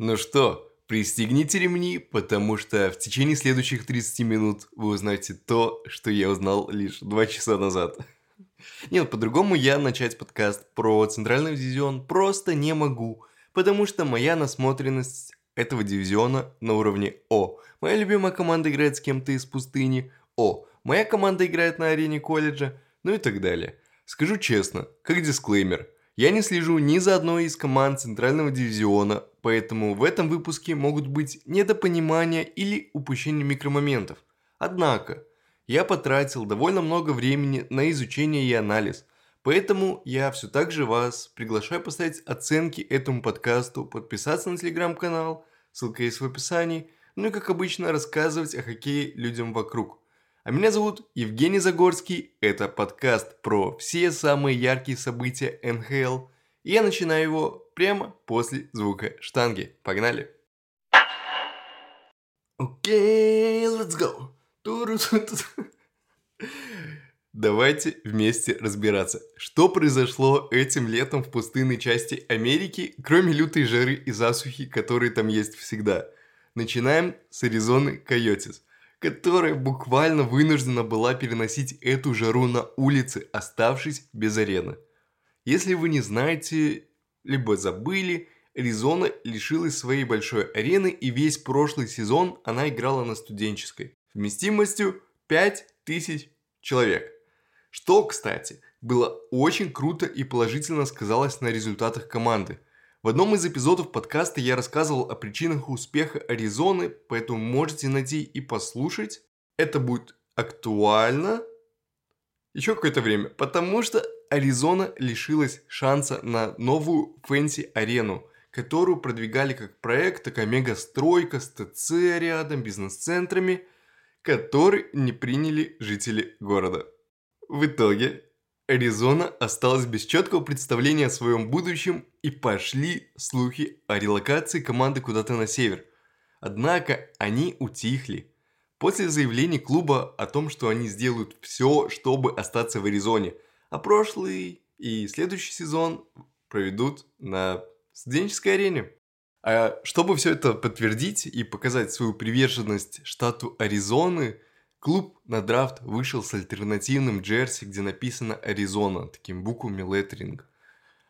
Ну что, пристегните ремни, потому что в течение следующих 30 минут вы узнаете то, что я узнал лишь 2 часа назад. Нет, по-другому я начать подкаст про Центральный дивизион просто не могу, потому что моя насмотренность этого дивизиона на уровне О. Моя любимая команда играет с кем-то из пустыни. О. Моя команда играет на арене колледжа. Ну и так далее. Скажу честно, как дисклеймер – я не слежу ни за одной из команд Центрального дивизиона, поэтому в этом выпуске могут быть недопонимания или упущение микромоментов. Однако, я потратил довольно много времени на изучение и анализ, поэтому я все так же вас приглашаю поставить оценки этому подкасту, подписаться на телеграм-канал, ссылка есть в описании, ну и как обычно рассказывать о хоккее людям вокруг – а меня зовут Евгений Загорский, это подкаст про все самые яркие события НХЛ. И я начинаю его прямо после звука штанги. Погнали! Окей, okay, let's go. Давайте вместе разбираться, что произошло этим летом в пустынной части Америки, кроме лютой жары и засухи, которые там есть всегда. Начинаем с Аризоны Койотис которая буквально вынуждена была переносить эту жару на улице, оставшись без арены. Если вы не знаете, либо забыли, Аризона лишилась своей большой арены и весь прошлый сезон она играла на студенческой, вместимостью 5000 человек. Что, кстати, было очень круто и положительно сказалось на результатах команды – в одном из эпизодов подкаста я рассказывал о причинах успеха Аризоны, поэтому можете найти и послушать. Это будет актуально еще какое-то время, потому что Аризона лишилась шанса на новую фэнси-арену, которую продвигали как проект, такая мега-стройка с ТЦ рядом, бизнес-центрами, который не приняли жители города. В итоге Аризона осталась без четкого представления о своем будущем и пошли слухи о релокации команды куда-то на север. Однако они утихли. После заявлений клуба о том, что они сделают все, чтобы остаться в Аризоне, а прошлый и следующий сезон проведут на студенческой арене. А чтобы все это подтвердить и показать свою приверженность штату Аризоны – Клуб на драфт вышел с альтернативным джерси, где написано «Аризона» таким буквами леттеринг.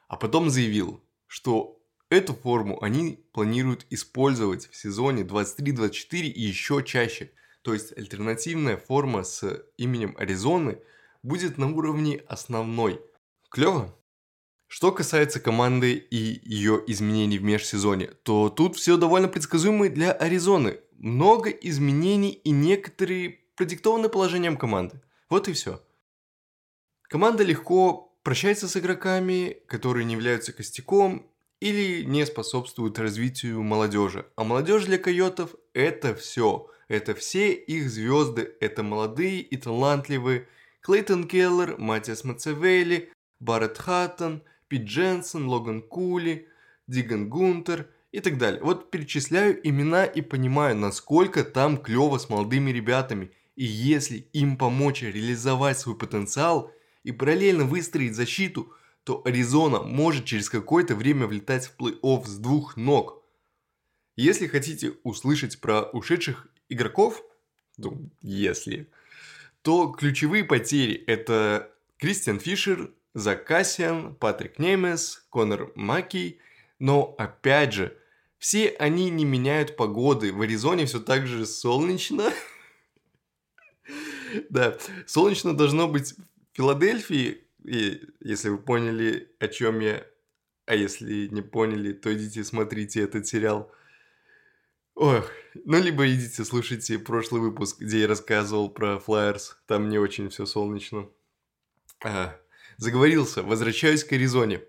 А потом заявил, что эту форму они планируют использовать в сезоне 23-24 и еще чаще. То есть альтернативная форма с именем Аризоны будет на уровне основной. Клево? Что касается команды и ее изменений в межсезоне, то тут все довольно предсказуемо для Аризоны. Много изменений и некоторые продиктованы положением команды. Вот и все. Команда легко прощается с игроками, которые не являются костяком или не способствуют развитию молодежи. А молодежь для койотов – это все. Это все их звезды, это молодые и талантливые Клейтон Келлер, Матиас Мацевели, Барретт Хаттон, Пит Дженсен, Логан Кули, Диган Гунтер и так далее. Вот перечисляю имена и понимаю, насколько там клево с молодыми ребятами. И если им помочь реализовать свой потенциал и параллельно выстроить защиту, то Аризона может через какое-то время влетать в плей-офф с двух ног. Если хотите услышать про ушедших игроков, ну, если, то ключевые потери это Кристиан Фишер, Зак Кассиан, Патрик Немес, Конор Маки, но опять же, все они не меняют погоды. В Аризоне все так же солнечно, Да, солнечно должно быть в Филадельфии, и если вы поняли, о чем я, а если не поняли, то идите смотрите этот сериал. Ох, ну либо идите слушайте прошлый выпуск, где я рассказывал про Флайерс, там не очень все солнечно. А, заговорился, возвращаюсь к Аризоне.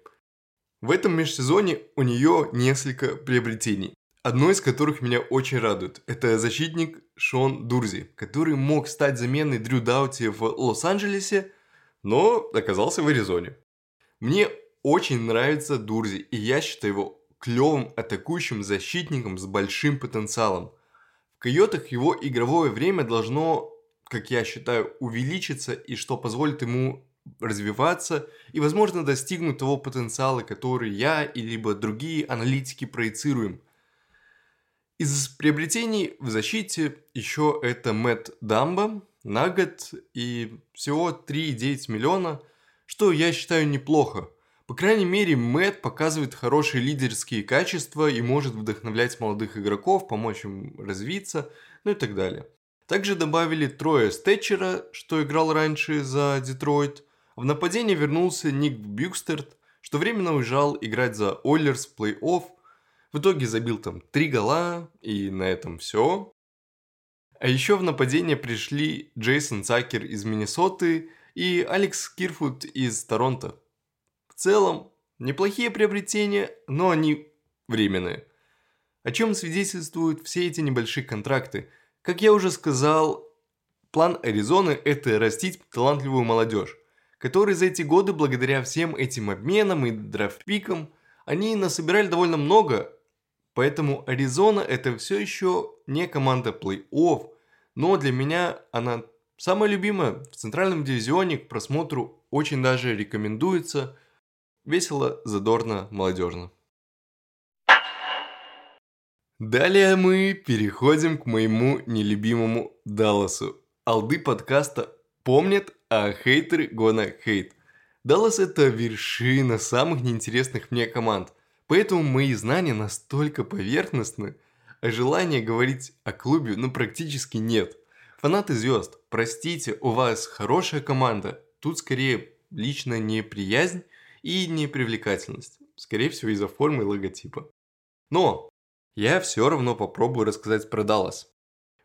В этом межсезоне у нее несколько приобретений. Одно из которых меня очень радует. Это защитник Шон Дурзи, который мог стать заменой Дрю Даути в Лос-Анджелесе, но оказался в Аризоне. Мне очень нравится Дурзи, и я считаю его клевым атакующим защитником с большим потенциалом. В Койотах его игровое время должно, как я считаю, увеличиться, и что позволит ему развиваться и, возможно, достигнуть того потенциала, который я и либо другие аналитики проецируем – Из приобретений в защите еще это Мэтт Дамба на год и всего 3,9 миллиона, что я считаю неплохо. По крайней мере, Мэтт показывает хорошие лидерские качества и может вдохновлять молодых игроков, помочь им развиться, ну и так далее. Также добавили Троя Стетчера, что играл раньше за Детройт. В нападение вернулся Ник Бюкстерт, что временно уезжал играть за Ойлерс в плей-офф. В итоге забил там три гола, и на этом все. А еще в нападение пришли Джейсон Цакер из Миннесоты и Алекс Кирфуд из Торонто. В целом, неплохие приобретения, но они временные. О чем свидетельствуют все эти небольшие контракты? Как я уже сказал, план Аризоны – это растить талантливую молодежь, которые за эти годы, благодаря всем этим обменам и драфт-пикам, они насобирали довольно много, поэтому Аризона – это все еще не команда плей-офф, но для меня она самая любимая в центральном дивизионе к просмотру очень даже рекомендуется. Весело, задорно, молодежно. Далее мы переходим к моему нелюбимому Далласу. Алды подкаста помнят, а хейтеры гона хейт. Даллас это вершина самых неинтересных мне команд. Поэтому мои знания настолько поверхностны, а желания говорить о клубе ну практически нет. Фанаты звезд, простите, у вас хорошая команда. Тут скорее личная неприязнь и непривлекательность. Скорее всего из-за формы логотипа. Но я все равно попробую рассказать про Даллас.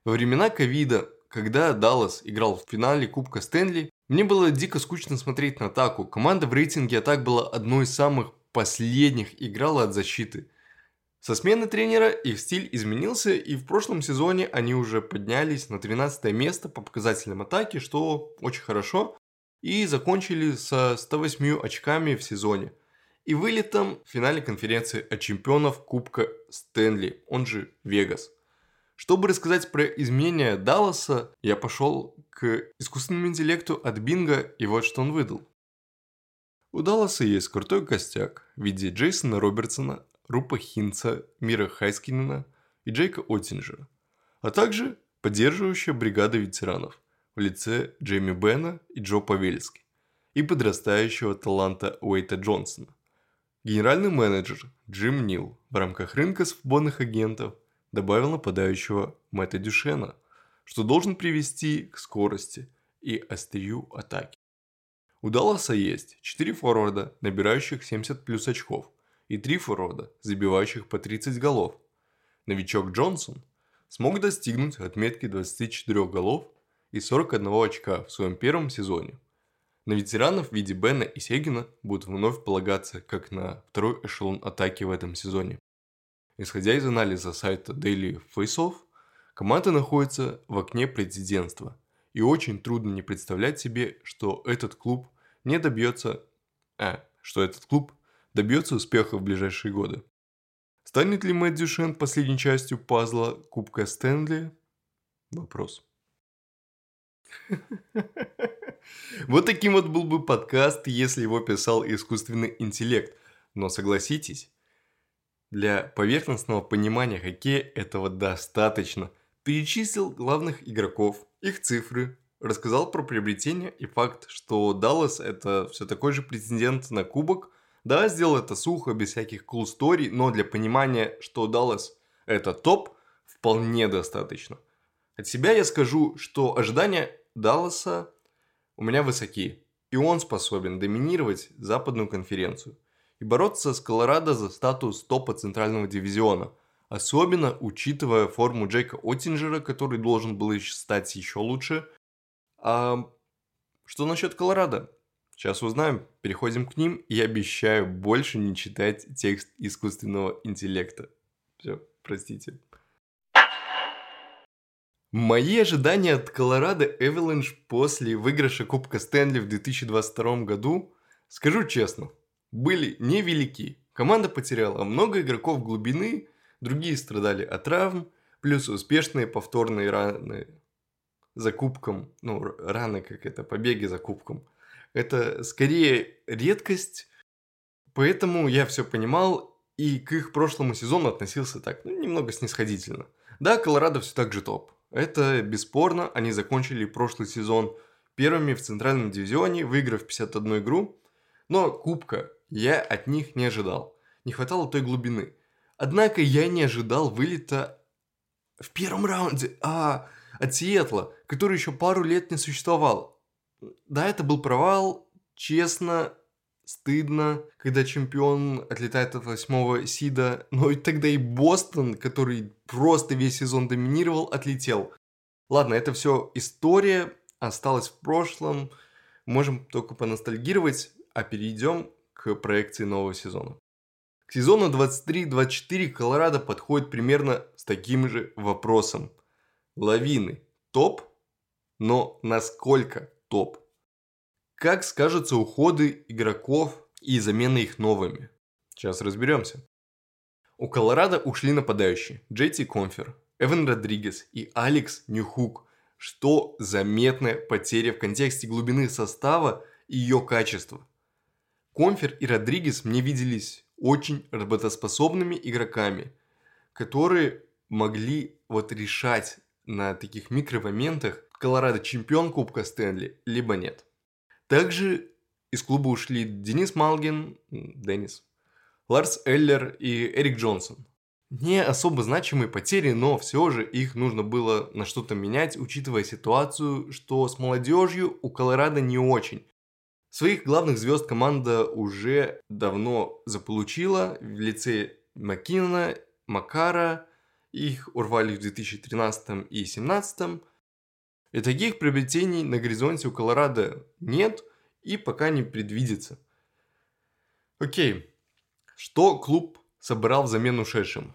Во времена ковида, когда Даллас играл в финале Кубка Стэнли, мне было дико скучно смотреть на атаку. Команда в рейтинге атак была одной из самых последних, играла от защиты. Со смены тренера их стиль изменился, и в прошлом сезоне они уже поднялись на 13 место по показателям атаки, что очень хорошо, и закончили со 108 очками в сезоне – и вылетом в финале конференции от чемпионов Кубка Стэнли, он же Вегас. Чтобы рассказать про изменения Далласа, я пошел к искусственному интеллекту от Бинга, и вот что он выдал. У Далласа есть крутой костяк в виде Джейсона Робертсона, Рупа Хинца, Мира Хайскинена и Джейка Оттинджера, а также поддерживающая бригада ветеранов в лице Джейми Бена и Джо Павельски и подрастающего таланта Уэйта Джонсона – Генеральный менеджер Джим Нил в рамках рынка свободных агентов добавил нападающего Мэтта Дюшена, что должен привести к скорости и острию атаки. У Далласа есть 4 форварда, набирающих 70 плюс очков, и 3 форварда, забивающих по 30 голов. Новичок Джонсон смог достигнуть отметки 24 голов и 41 очка в своем первом сезоне. На ветеранов в виде Бена и Сегина будут вновь полагаться как на второй эшелон атаки в этом сезоне. Исходя из анализа сайта Daily Faceoff, команда находится в окне президентства, и очень трудно не представлять себе, что этот клуб не добьется, а, что этот клуб добьется успеха в ближайшие годы. Станет ли Мэтт Дюшен последней частью пазла Кубка Стэнли? Вопрос. Вот таким вот был бы подкаст, если его писал искусственный интеллект. Но согласитесь, для поверхностного понимания хоккея этого достаточно. Перечислил главных игроков, их цифры, рассказал про приобретение и факт, что Даллас это все такой же претендент на кубок. Да, сделал это сухо, без всяких cool story, но для понимания, что Даллас это топ, вполне достаточно. От себя я скажу, что ожидания Далласа у меня высоки, и он способен доминировать западную конференцию и бороться с Колорадо за статус топа центрального дивизиона, особенно учитывая форму Джейка Оттинджера, который должен был стать еще лучше. А что насчет Колорадо? Сейчас узнаем, переходим к ним, и обещаю больше не читать текст искусственного интеллекта. Все, простите. Мои ожидания от Колорадо Эвелинж после выигрыша Кубка Стэнли в 2022 году, скажу честно, были невелики. Команда потеряла много игроков глубины, другие страдали от травм, плюс успешные повторные раны за кубком, ну, раны как это, побеги за кубком. Это скорее редкость, поэтому я все понимал и к их прошлому сезону относился так, ну, немного снисходительно. Да, Колорадо все так же топ. Это бесспорно, они закончили прошлый сезон первыми в центральном дивизионе, выиграв 51 игру, но кубка я от них не ожидал. Не хватало той глубины. Однако я не ожидал вылета в первом раунде а, от Сиэтла, который еще пару лет не существовал. Да, это был провал, честно, стыдно, когда чемпион отлетает от восьмого сида, но и тогда и Бостон, который просто весь сезон доминировал, отлетел. Ладно, это все история, осталась в прошлом, можем только поностальгировать, а перейдем к проекции нового сезона. К сезону 23-24 Колорадо подходит примерно с таким же вопросом. Лавины топ, но насколько топ? Как скажутся уходы игроков и замена их новыми? Сейчас разберемся. У Колорадо ушли нападающие Джейти Конфер, Эван Родригес и Алекс Нюхук, что заметная потеря в контексте глубины состава и ее качества. Конфер и Родригес мне виделись очень работоспособными игроками, которые могли вот решать на таких микромоментах, Колорадо чемпион Кубка Стэнли, либо нет. Также из клуба ушли Денис Малгин, Денис, Ларс Эллер и Эрик Джонсон. Не особо значимые потери, но все же их нужно было на что-то менять, учитывая ситуацию, что с молодежью у Колорадо не очень. Своих главных звезд команда уже давно заполучила в лице Маккинона, Макара, их урвали в 2013 и 2017 и таких приобретений на горизонте у Колорадо нет и пока не предвидится. Окей, что клуб собрал взамен ушедшим?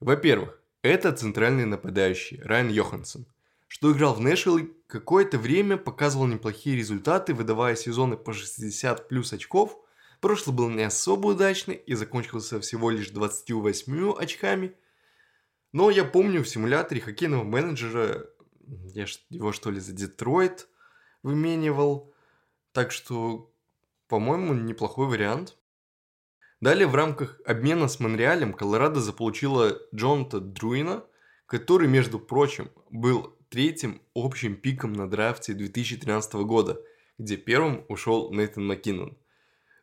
Во-первых, это центральный нападающий Райан Йоханссон, что играл в Нэшвилл какое-то время показывал неплохие результаты, выдавая сезоны по 60 плюс очков. Прошлый был не особо удачный и закончился всего лишь 28 очками. Но я помню в симуляторе хоккейного менеджера я его что ли за Детройт выменивал. Так что, по-моему, неплохой вариант. Далее в рамках обмена с Монреалем Колорадо заполучила Джонта Друина, который, между прочим, был третьим общим пиком на драфте 2013 года, где первым ушел Нейтан Маккинон.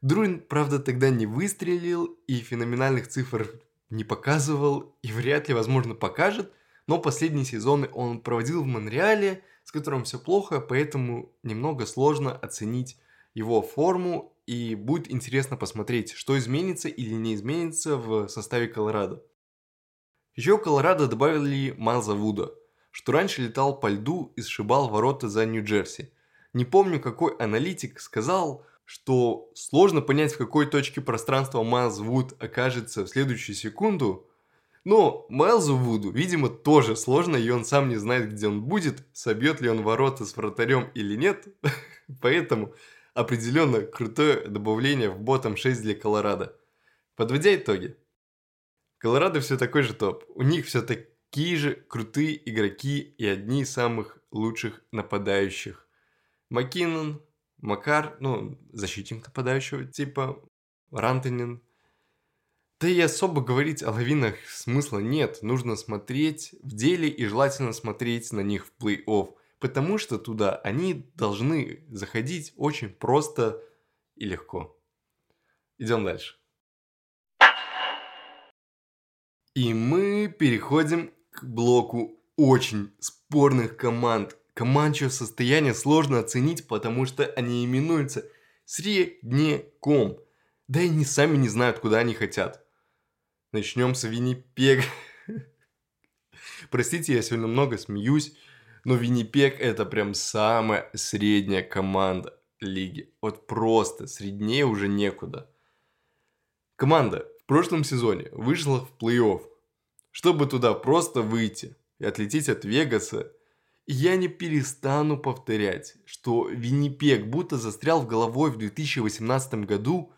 Друин, правда, тогда не выстрелил и феноменальных цифр не показывал и вряд ли, возможно, покажет, но последние сезоны он проводил в Монреале, с которым все плохо, поэтому немного сложно оценить его форму и будет интересно посмотреть, что изменится или не изменится в составе Колорадо. Еще в Колорадо добавили Майлза Вуда, что раньше летал по льду и сшибал ворота за Нью-Джерси. Не помню, какой аналитик сказал, что сложно понять, в какой точке пространства Майлз Вуд окажется в следующую секунду, но Майлзу Вуду, видимо, тоже сложно, и он сам не знает, где он будет, собьет ли он ворота с вратарем или нет. Поэтому определенно крутое добавление в ботом 6 для Колорадо. Подводя итоги. Колорадо все такой же топ. У них все такие же крутые игроки и одни из самых лучших нападающих. Маккинон, Макар, ну, защитник нападающего типа, Рантонин, да и особо говорить о лавинах смысла нет. Нужно смотреть в деле и желательно смотреть на них в плей-офф. Потому что туда они должны заходить очень просто и легко. Идем дальше. И мы переходим к блоку очень спорных команд. Команд, чье состояние сложно оценить, потому что они именуются средняком. Да и они сами не знают, куда они хотят. Начнем с Виннипег. Простите, я сегодня много смеюсь, но Виннипег это прям самая средняя команда лиги. Вот просто среднее уже некуда. Команда в прошлом сезоне вышла в плей-офф, чтобы туда просто выйти и отлететь от Вегаса. Я не перестану повторять, что Виннипег будто застрял в головой в 2018 году –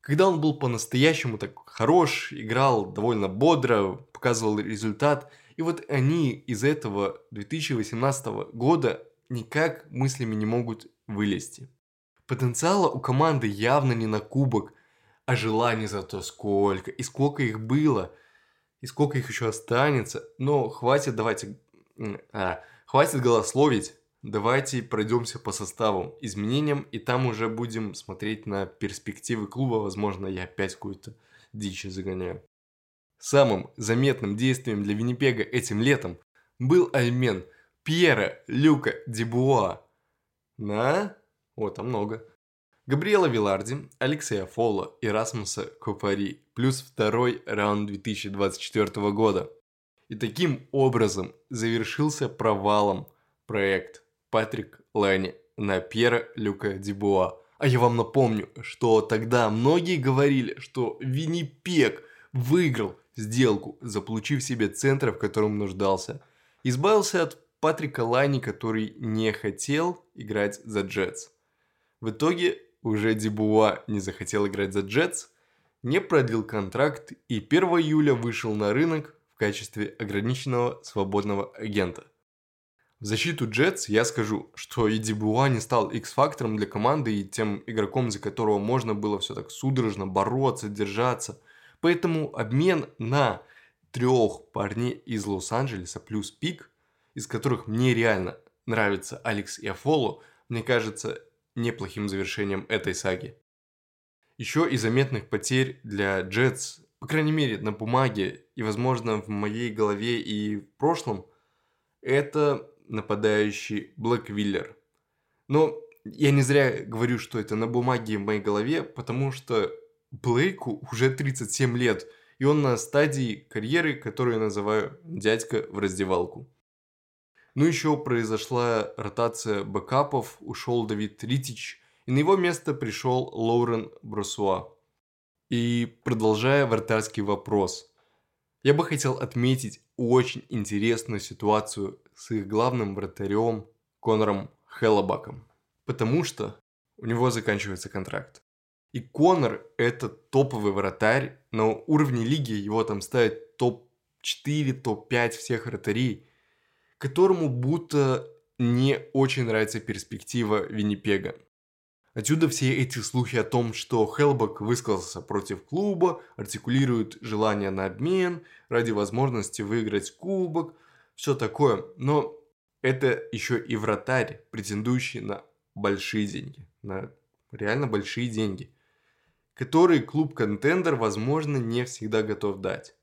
когда он был по-настоящему так хорош, играл довольно бодро, показывал результат, и вот они из этого 2018 года никак мыслями не могут вылезти. Потенциала у команды явно не на кубок, А желаний зато сколько, и сколько их было, и сколько их еще останется. Но хватит, давайте, а, хватит голословить, давайте пройдемся по составу, изменениям, и там уже будем смотреть на перспективы клуба. Возможно, я опять какую-то дичь загоняю. Самым заметным действием для Виннипега этим летом был обмен Пьера Люка Дебуа на... О, там много. Габриэла Виларди, Алексея Фола и Расмуса Копари, плюс второй раунд 2024 года. И таким образом завершился провалом проект Патрик Лайни на Пьера Люка Дебуа. А я вам напомню, что тогда многие говорили, что Виннипег выиграл сделку, заполучив себе центр, в котором нуждался. Избавился от Патрика Лайни, который не хотел играть за Джетс. В итоге уже Дебуа не захотел играть за Джетс, не продлил контракт и 1 июля вышел на рынок качестве ограниченного свободного агента. В защиту Джетс я скажу, что и Дебуа не стал X-фактором для команды и тем игроком, за которого можно было все так судорожно бороться, держаться. Поэтому обмен на трех парней из Лос-Анджелеса плюс пик, из которых мне реально нравится Алекс и Афоло, мне кажется неплохим завершением этой саги. Еще и заметных потерь для Джетс, по крайней мере на бумаге и возможно в моей голове и в прошлом, это нападающий Блэк Виллер. Но я не зря говорю, что это на бумаге в моей голове, потому что Блейку уже 37 лет, и он на стадии карьеры, которую я называю «дядька в раздевалку». Ну еще произошла ротация бэкапов, ушел Давид Ритич, и на его место пришел Лоурен Брусуа. И продолжая вратарский вопрос, я бы хотел отметить очень интересную ситуацию с их главным вратарем Конором Хеллобаком. Потому что у него заканчивается контракт. И Конор это топовый вратарь, на уровне лиги его там ставят топ-4, топ-5 всех вратарей, которому будто не очень нравится перспектива Виннипега. Отсюда все эти слухи о том, что Хелбок высказался против клуба, артикулирует желание на обмен ради возможности выиграть кубок – все такое. Но это еще и вратарь, претендующий на большие деньги, на реально большие деньги, которые клуб-контендер, возможно, не всегда готов дать.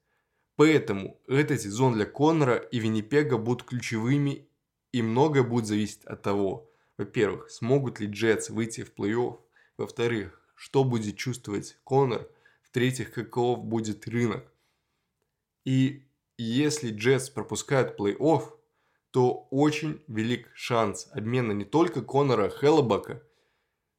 Поэтому этот сезон для Коннора и Виннипега будут ключевыми, и многое будет зависеть от того, во-первых, смогут ли Джетс выйти в плей-офф, во-вторых, что будет чувствовать Коннор, в-третьих, каков будет рынок. И если Джетс пропускают плей-офф, то очень велик шанс обмена не только Конора Хеллобака,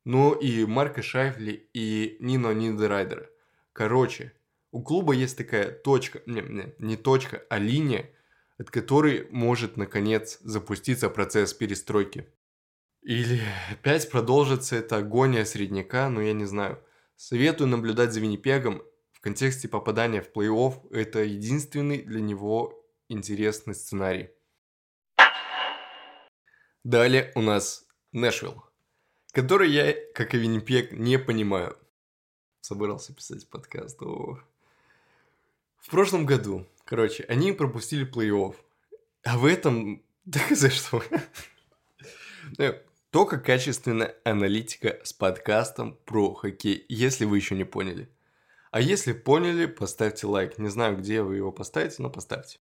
но и Марка Шайфли и Нино Нидерайдера. Короче, у клуба есть такая точка, не, не, не точка, а линия, от которой может наконец запуститься процесс перестройки. Или опять продолжится эта агония средняка, но я не знаю. Советую наблюдать за Виннипегом в контексте попадания в плей-офф это единственный для него интересный сценарий. Далее у нас Нэшвилл, который я, как и Виннипег, не понимаю. Собирался писать подкаст. О. В прошлом году, короче, они пропустили плей-офф. А в этом... За что? Только качественная аналитика с подкастом про хоккей, если вы еще не поняли. А если поняли, поставьте лайк. Не знаю, где вы его поставите, но поставьте.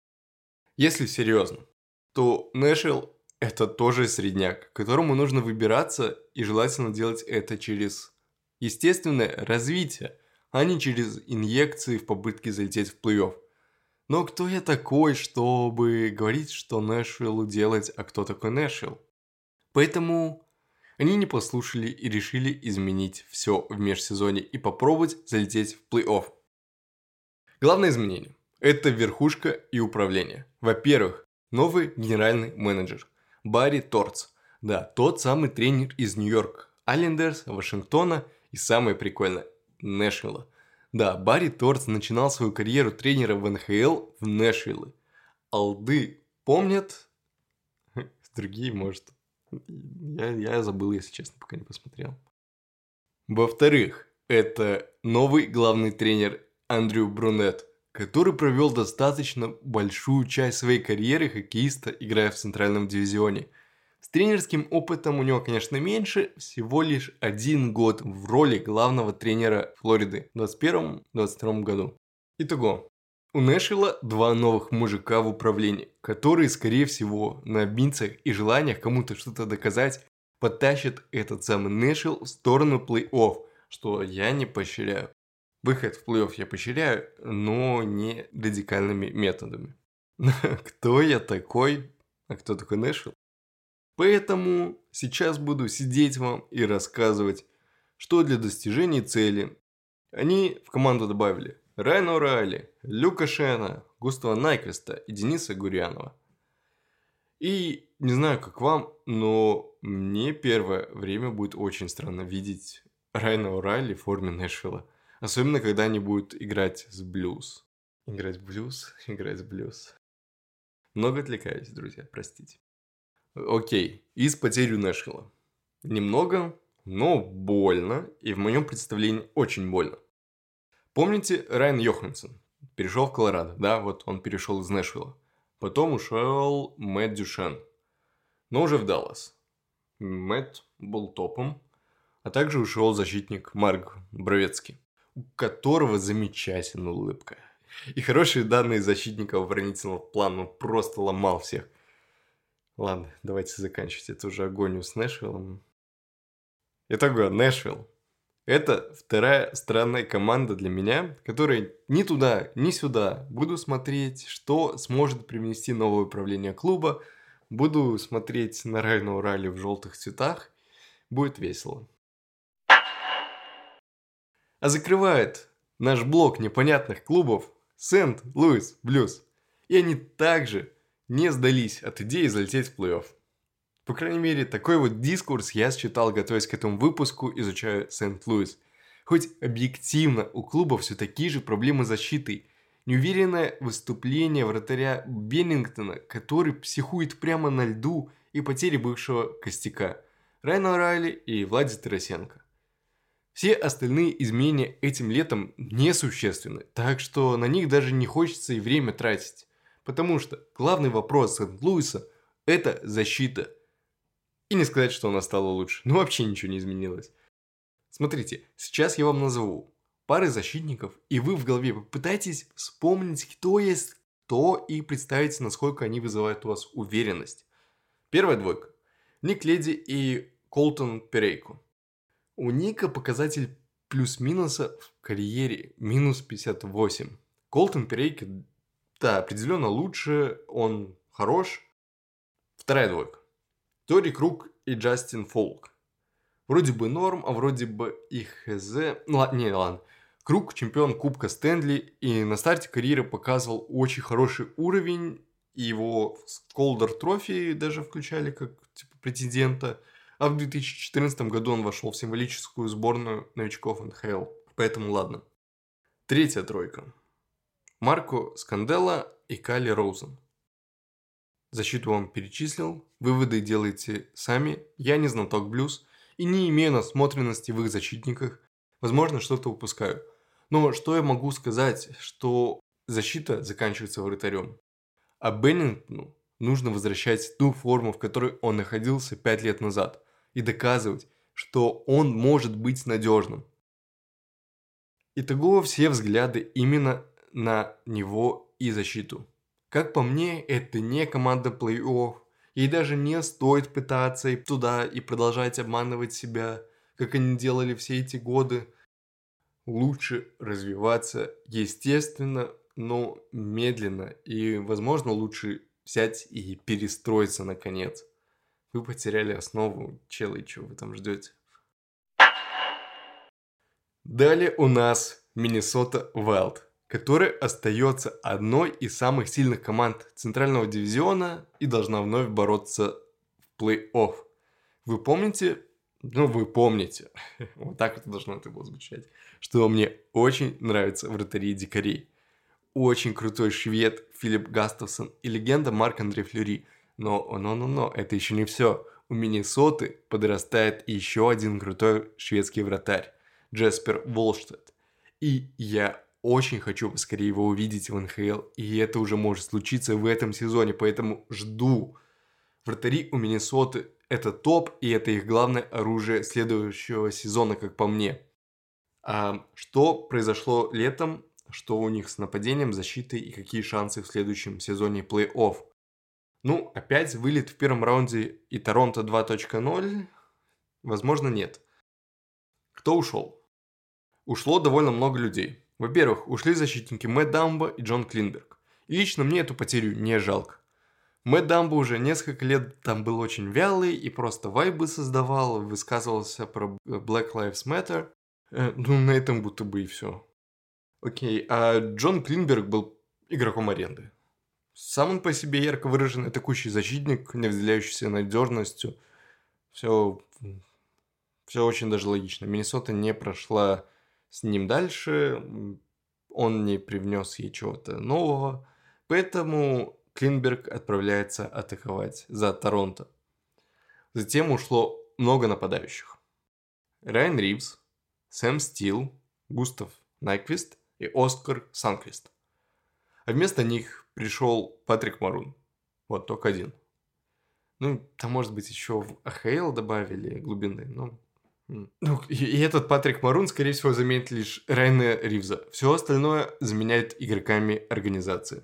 Если серьезно, то Нэшвилл это тоже средняк, которому нужно выбираться и желательно делать это через естественное развитие, а не через инъекции в попытке залететь в плей-офф. Но кто я такой, чтобы говорить, что Нэшвиллу делать, а кто такой Нэшвилл? Поэтому они не послушали и решили изменить все в межсезоне и попробовать залететь в плей-офф. Главное изменение – это верхушка и управление. Во-первых, новый генеральный менеджер – Барри Торц. Да, тот самый тренер из Нью-Йорк, Айлендерс, Вашингтона и самое прикольное – Нэшвилла. Да, Барри Торц начинал свою карьеру тренера в НХЛ в Нэшвилле. Алды помнят, другие, может, я, я забыл, если честно, пока не посмотрел. Во-вторых, Это новый главный тренер Андрю Брунет, который провел достаточно большую часть своей карьеры хоккеиста, играя в центральном дивизионе. С тренерским опытом у него, конечно, меньше, всего лишь один год в роли главного тренера Флориды в 2021-2022 году. Итого, у Нэшвилла два новых мужика в управлении, которые, скорее всего, на амбициях и желаниях кому-то что-то доказать, потащат этот самый Нэшвилл в сторону плей-офф, что я не поощряю. Выход в плей-офф я поощряю, но не радикальными методами. Кто я такой? А кто такой Нэшвилл? Поэтому сейчас буду сидеть вам и рассказывать, что для достижения цели они в команду добавили Райана Урайли, Люка Шена, Густава Найквеста и Дениса Гурьянова. И не знаю, как вам, но мне первое время будет очень странно видеть Райана Урайли в форме Нэшвилла. Особенно, когда они будут играть с блюз. Играть блюз, играть блюз. Много отвлекаюсь, друзья, простите. Окей, и с потерей Нэшвилла. Немного, но больно, и в моем представлении очень больно. Помните Райан Йоханссон? Перешел в Колорадо, да, вот он перешел из Нэшвилла. Потом ушел Мэтт Дюшен, но уже в Даллас. Мэтт был топом, а также ушел защитник Марк Бровецкий, у которого замечательная улыбка. И хорошие данные защитника оборонительного плана ну, просто ломал всех. Ладно, давайте заканчивать эту уже агонию с Нэшвиллом. Итого, Нэшвилл это вторая странная команда для меня, которая ни туда, ни сюда. Буду смотреть, что сможет привнести новое управление клуба. Буду смотреть на Райну Урали в желтых цветах. Будет весело. А закрывает наш блок непонятных клубов Сент-Луис Блюз. И они также не сдались от идеи залететь в плей-офф. По крайней мере, такой вот дискурс я считал, готовясь к этому выпуску, изучая Сент-Луис. Хоть объективно у клуба все такие же проблемы с защитой. Неуверенное выступление вратаря Беннингтона, который психует прямо на льду и потери бывшего костяка. Райана Райли и Влади Тарасенко. Все остальные изменения этим летом несущественны, так что на них даже не хочется и время тратить. Потому что главный вопрос Сент-Луиса – это защита – и не сказать, что она стала лучше. Ну, вообще ничего не изменилось. Смотрите, сейчас я вам назову пары защитников, и вы в голове попытайтесь вспомнить, кто есть кто, и представить, насколько они вызывают у вас уверенность. Первая двойка. Ник Леди и Колтон Перейко. У Ника показатель плюс-минуса в карьере минус 58. Колтон Перейко, да, определенно лучше, он хорош. Вторая двойка. Тори Круг и Джастин Фолк. Вроде бы норм, а вроде бы и хз. Ну ладно, не, ладно. Круг чемпион Кубка Стэнли и на старте карьеры показывал очень хороший уровень. Его в Calder Trophy даже включали как типа претендента. А в 2014 году он вошел в символическую сборную новичков НХЛ. Поэтому ладно. Третья тройка. Марко Скандела и Кали Роузен. Защиту вам перечислил, выводы делайте сами, я не знаток блюз и не имею насмотренности в их защитниках, возможно что-то упускаю. Но что я могу сказать, что защита заканчивается вратарем. А Беннингтону нужно возвращать ту форму, в которой он находился 5 лет назад, и доказывать, что он может быть надежным. Итого все взгляды именно на него и защиту. Как по мне, это не команда плей-офф. Ей даже не стоит пытаться и туда и продолжать обманывать себя, как они делали все эти годы. Лучше развиваться естественно, но медленно. И, возможно, лучше взять и перестроиться наконец. Вы потеряли основу, челы, чего вы там ждете? Далее у нас Миннесота Вайлд которая остается одной из самых сильных команд Центрального дивизиона и должна вновь бороться в плей-офф. Вы помните, ну вы помните, вот так это должно это было звучать, что мне очень нравится вратари дикарей. Очень крутой швед Филипп Гастовсон и легенда Марк Андре Флюри. Но, но, но, но, это еще не все. У Миннесоты подрастает еще один крутой шведский вратарь. Джеспер Волштед. И я очень хочу поскорее его увидеть в НХЛ, и это уже может случиться в этом сезоне, поэтому жду. Вратари у Миннесоты – это топ, и это их главное оружие следующего сезона, как по мне. А что произошло летом, что у них с нападением, защитой и какие шансы в следующем сезоне плей-офф? Ну, опять вылет в первом раунде и Торонто 2.0? Возможно, нет. Кто ушел? Ушло довольно много людей. Во-первых, ушли защитники Мэтт Дамбо и Джон Клинберг. И лично мне эту потерю не жалко. Мэтт Дамбо уже несколько лет там был очень вялый и просто вайбы создавал, высказывался про Black Lives Matter. Э, ну, на этом будто бы и все. Окей, а Джон Клинберг был игроком аренды. Сам он по себе ярко выраженный атакующий защитник, не выделяющийся надежностью. Все, все очень даже логично. Миннесота не прошла с ним дальше, он не привнес ей чего-то нового. Поэтому Клинберг отправляется атаковать за Торонто. Затем ушло много нападающих. Райан Ривз, Сэм Стил, Густав Найквист и Оскар Санквист. А вместо них пришел Патрик Марун. Вот, только один. Ну, там, может быть, еще в АХЛ добавили глубины, но... Ну, и, этот Патрик Марун, скорее всего, заменит лишь Райна Ривза. Все остальное заменяет игроками организации.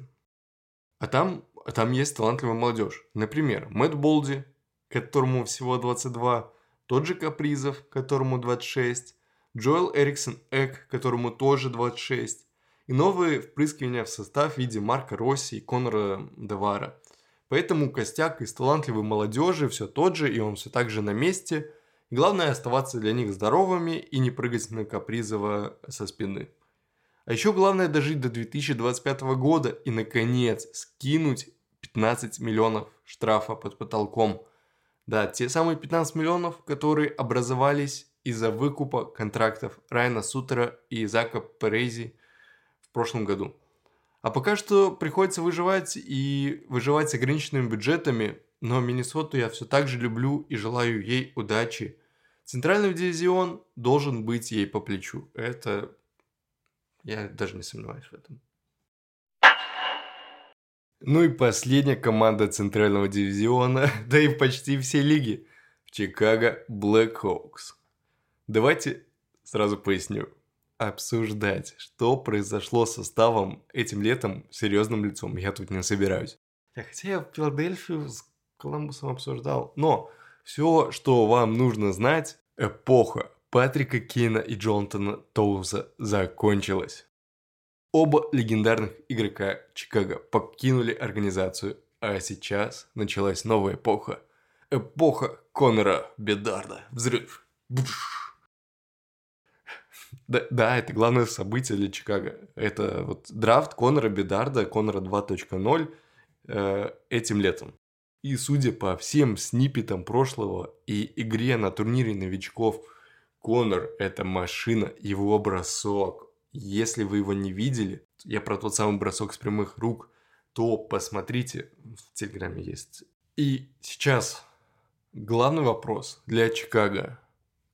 А там, а там есть талантливая молодежь. Например, Мэтт Болди, которому всего 22, тот же Капризов, которому 26, Джоэл Эриксон Эк, которому тоже 26, и новые впрыскивания в состав в виде Марка Росси и Конора Девара. Поэтому костяк из талантливой молодежи все тот же, и он все так же на месте. Главное оставаться для них здоровыми и не прыгать на Капризова со спины. А еще главное дожить до 2025 года и, наконец, скинуть 15 миллионов штрафа под потолком. Да, те самые 15 миллионов, которые образовались из-за выкупа контрактов Райана Сутера и Зака Перези – прошлом году. А пока что приходится выживать и выживать с ограниченными бюджетами, но Миннесоту я все так же люблю и желаю ей удачи. Центральный дивизион должен быть ей по плечу. Это... Я даже не сомневаюсь в этом. Ну и последняя команда центрального дивизиона, да и почти все лиги. Чикаго Блэкхоукс. Давайте сразу поясню обсуждать, что произошло с составом этим летом серьезным лицом. Я тут не собираюсь. Хотя я Филадельфию с Коламбусом обсуждал. Но все, что вам нужно знать, эпоха Патрика Кейна и Джонатана Тоуза закончилась. Оба легендарных игрока Чикаго покинули организацию, а сейчас началась новая эпоха. Эпоха Конора Бедарда. Взрыв. Буш. Да, да, это главное событие для Чикаго. Это вот драфт Конора Бедарда, Конора 2.0 э, этим летом. И судя по всем сниппетам прошлого и игре на турнире новичков, Конор – это машина, его бросок. Если вы его не видели, я про тот самый бросок с прямых рук, то посмотрите, в Телеграме есть. И сейчас главный вопрос для Чикаго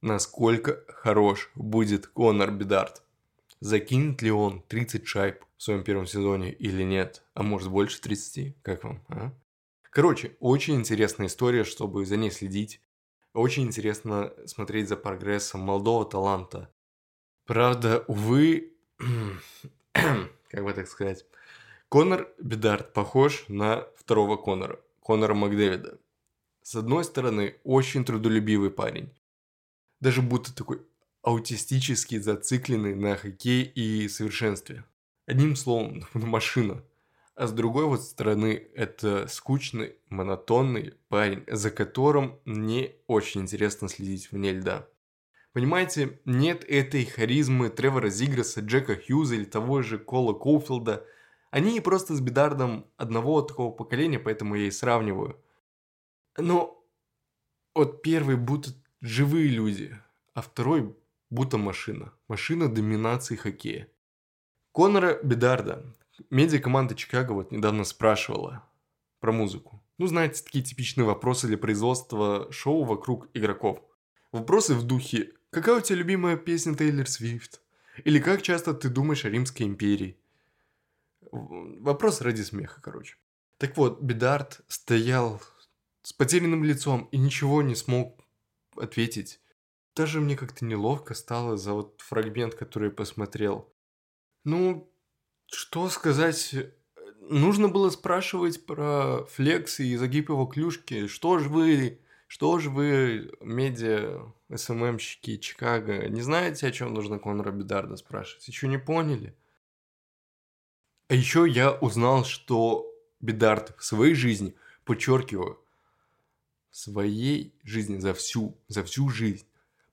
насколько хорош будет Конор Бедарт. Закинет ли он 30 шайб в своем первом сезоне или нет? А может больше 30? Как вам? А? Короче, очень интересная история, чтобы за ней следить. Очень интересно смотреть за прогрессом молодого таланта. Правда, увы, как бы так сказать, Конор Бедарт похож на второго Конора, Конора Макдэвида. С одной стороны, очень трудолюбивый парень даже будто такой аутистически зацикленный на хоккей и совершенстве. Одним словом, машина. А с другой вот стороны, это скучный, монотонный парень, за которым не очень интересно следить вне льда. Понимаете, нет этой харизмы Тревора Зиграса, Джека Хьюза или того же Кола Коуфилда. Они просто с Бедардом одного такого поколения, поэтому я и сравниваю. Но вот первый будто живые люди, а второй будто машина. Машина доминации хоккея. Конора Бедарда, медиа команда Чикаго вот недавно спрашивала про музыку. Ну, знаете, такие типичные вопросы для производства шоу вокруг игроков. Вопросы в духе Какая у тебя любимая песня Тейлор Свифт? Или как часто ты думаешь о Римской империи? Вопрос ради смеха, короче. Так вот, Бедарт стоял с потерянным лицом и ничего не смог ответить. Даже мне как-то неловко стало за вот фрагмент, который я посмотрел. Ну, что сказать, нужно было спрашивать про флекс и загиб его клюшки. Что же вы, что же вы, медиа, СММщики Чикаго, не знаете, о чем нужно Конора Бедарда спрашивать? Еще не поняли? А еще я узнал, что Бедард в своей жизни, подчеркиваю, в своей жизни за всю, за всю жизнь,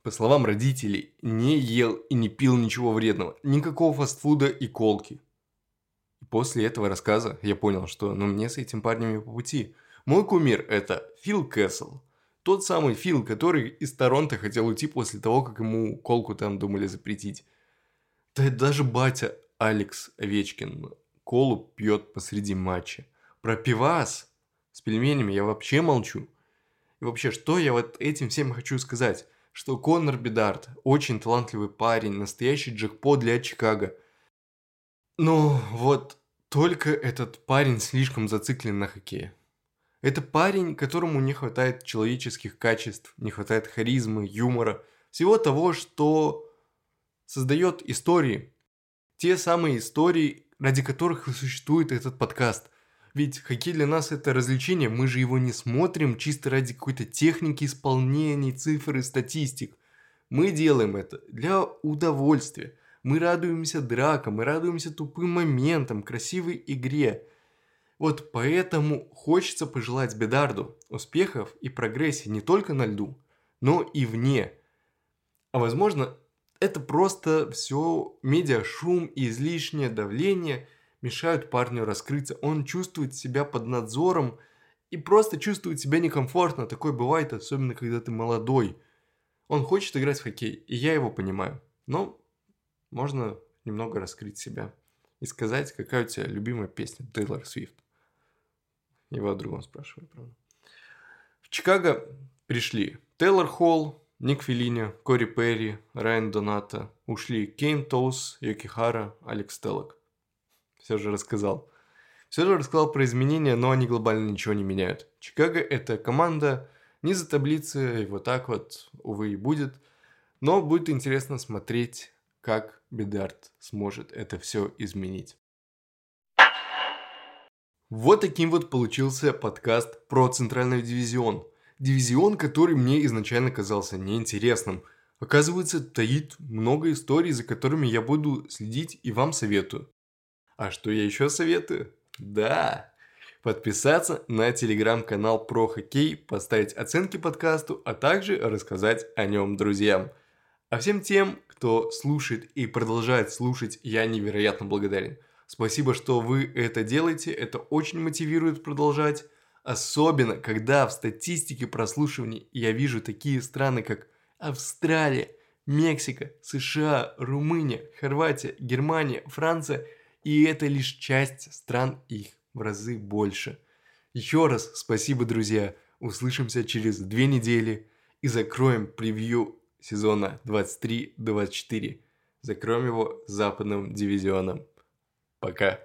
по словам родителей, не ел и не пил ничего вредного, никакого фастфуда и колки. После этого рассказа я понял, что ну мне с этим парнем не по пути. Мой кумир это Фил Кэссел. Тот самый Фил, который из Торонто хотел уйти после того, как ему колку там думали запретить. Да даже батя Алекс Овечкин колу пьет посреди матча. Про пивас с пельменями я вообще молчу. И вообще, что я вот этим всем хочу сказать? Что Конор Бедарт очень талантливый парень, настоящий джекпот для Чикаго – ну, вот только этот парень слишком зациклен на хоккее. Это парень, которому не хватает человеческих качеств, не хватает харизмы, юмора, всего того, что создает истории. Те самые истории, ради которых и существует этот подкаст. Ведь хоккей для нас это развлечение, мы же его не смотрим чисто ради какой-то техники исполнений, цифр и статистик. Мы делаем это для удовольствия – мы радуемся дракам, мы радуемся тупым моментам, красивой игре. Вот поэтому хочется пожелать Бедарду успехов и прогрессии не только на льду, но и вне. А возможно, это просто все медиашум и излишнее давление мешают парню раскрыться. Он чувствует себя под надзором и просто чувствует себя некомфортно. Такое бывает, особенно когда ты молодой. Он хочет играть в хоккей, и я его понимаю. Но можно немного раскрыть себя и сказать, какая у тебя любимая песня Тейлор Свифт. Его о другом спрашиваю, правда. В Чикаго пришли Тейлор Холл, Ник Филини, Кори Перри, Райан Доната. Ушли Кейн Тоус, Йокихара, Алекс Теллок. Все же рассказал. Все же рассказал про изменения, но они глобально ничего не меняют. Чикаго – это команда не за таблицы, и вот так вот, увы, и будет. Но будет интересно смотреть как Бедарт сможет это все изменить. Вот таким вот получился подкаст про Центральный дивизион. Дивизион, который мне изначально казался неинтересным. Оказывается, таит много историй, за которыми я буду следить и вам советую. А что я еще советую? Да, подписаться на телеграм-канал про хоккей, поставить оценки подкасту, а также рассказать о нем друзьям. А всем тем, кто слушает и продолжает слушать, я невероятно благодарен. Спасибо, что вы это делаете, это очень мотивирует продолжать. Особенно, когда в статистике прослушиваний я вижу такие страны, как Австралия, Мексика, США, Румыния, Хорватия, Германия, Франция, и это лишь часть стран, их в разы больше. Еще раз спасибо, друзья. Услышимся через две недели и закроем превью сезона 23-24. Закроем его западным дивизионом. Пока.